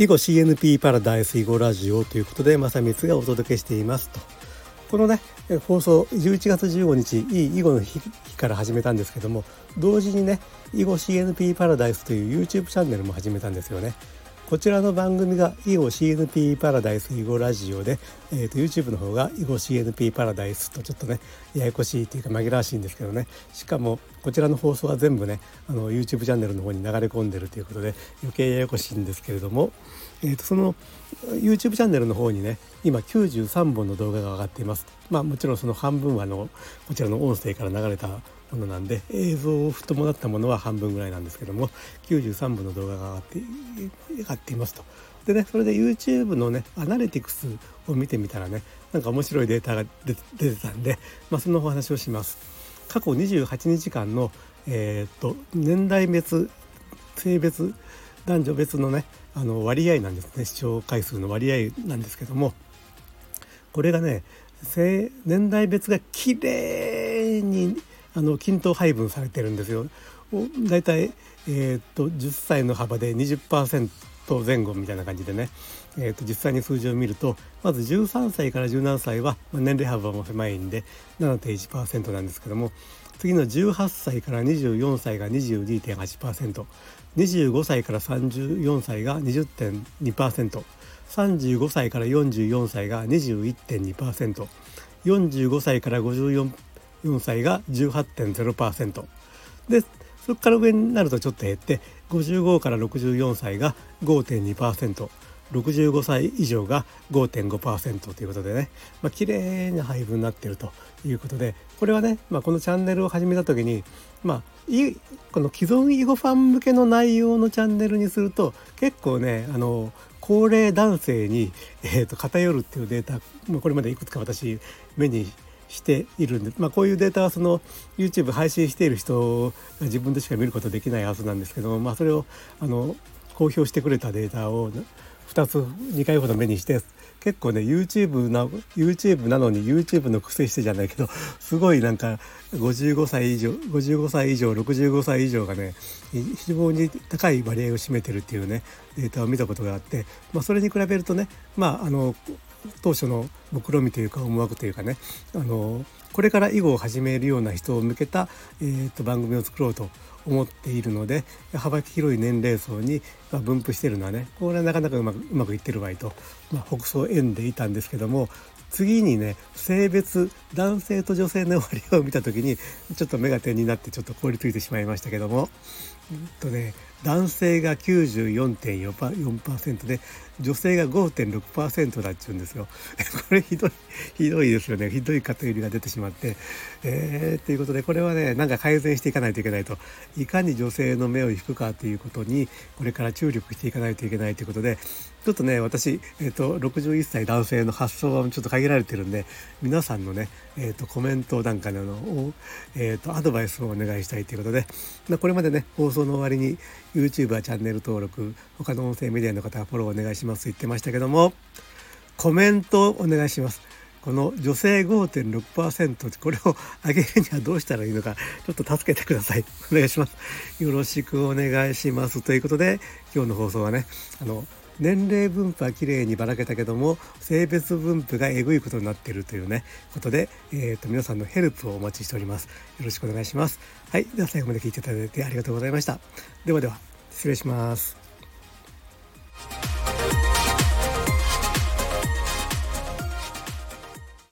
囲碁 CNP パラダイス囲碁ラジオということで正光がお届けしていますと。このね放送11月15日いい囲碁の日から始めたんですけども同時にね囲碁 CNP パラダイスという YouTube チャンネルも始めたんですよね。こちらの番組が囲碁 CNP パラダイス囲碁ラジオで、えーと、YouTube の方が囲碁 CNP パラダイスとちょっとねややこしいというか紛らわしいんですけどねしかもこちらの放送は全部ねあの YouTube チャンネルの方に流れ込んでるということで余計ややこしいんですけれども、えーと、その YouTube チャンネルの方にね今93本の動画が上がっています。まあもちろんその半分はあのこちらの音声から流れたものなんで映像を伴ったものは半分ぐらいなんですけども93分の動画が上がって上がっていますと。でねそれで YouTube のねアナリティクスを見てみたらねなんか面白いデータが出てたんで、まあ、そのお話をします。過去28日間の、えー、っと年代別性別男女別のねあの割合なんですね視聴回数の割合なんですけどもこれがね年代別が綺麗にあの均等配分されてるんですよ。だいたい、えー、っと10歳の幅で20%前後みたいな感じでね、えー、と実際に数字を見るとまず13歳から17歳は、まあ、年齢幅も狭いんで7.1%なんですけども次の18歳から24歳が 22.8%25 歳から34歳が20.2%。35歳から44歳が 21.2%45 歳から54 4歳が18.0%でそこから上になるとちょっと減って55から64歳が 5.2%65 歳以上が5.5%ということでね、まあ綺麗な配分になっているということでこれはね、まあ、このチャンネルを始めた時にまあこの既存囲碁ファン向けの内容のチャンネルにすると結構ねあの高齢男性に、えーと、偏るっていうデータこれまでいくつか私目にしているんで、まあ、こういうデータはその YouTube 配信している人が自分でしか見ることできないはずなんですけども、まあ、それをあの公表してくれたデータを2つ2回ほど目にして結構ね YouTube な YouTube なのに YouTube の癖してじゃないけどすごいなんか55歳以上55歳以上65歳以上がね非常に高い割合を占めてるっていうねデータを見たことがあって、まあ、それに比べるとねまああの当初の目論見というか思惑というかねあのこれから囲碁を始めるような人を向けた、えー、と番組を作ろうと思っているので幅広い年齢層に分布してるのはねこれはなかなかうまくうまくいってる場合と、まあ、北総縁でいたんですけども次にね性別男性と女性の割合を見た時にちょっと目が点になってちょっと凍りついてしまいましたけども、えっとね、男性が94.4%で女性が5.6%だっちゅうんですよ。これひどいひどいですよねひどい偏りが出てしまって。えー、ということでこれはねなんか改善していかないといけないといかに女性の目を引くかということにこれから注力していかないといけないということでちょっとね私、えーと、61歳男性の発想はちょっと限られてるんで皆さんのね、えーと、コメントなんかの、えーと、アドバイスをお願いしたいということで、まあ、これまでね放送の終わりに YouTube はチャンネル登録他の音声メディアの方はフォローお願いしますと言ってましたけどもコメントお願いします。この女性5.6%これを上げるにはどうしたらいいのかちょっと助けてください。お願いします。よろしくお願いします。ということで今日の放送はねあの年齢分布は綺麗にばらけたけども性別分布がえぐいことになっているというねことで、えーと、皆さんのヘルプをお待ちしております。よろしくお願いします。はいでは最後まで聞いていただいてありがとうございました。ではでは失礼します。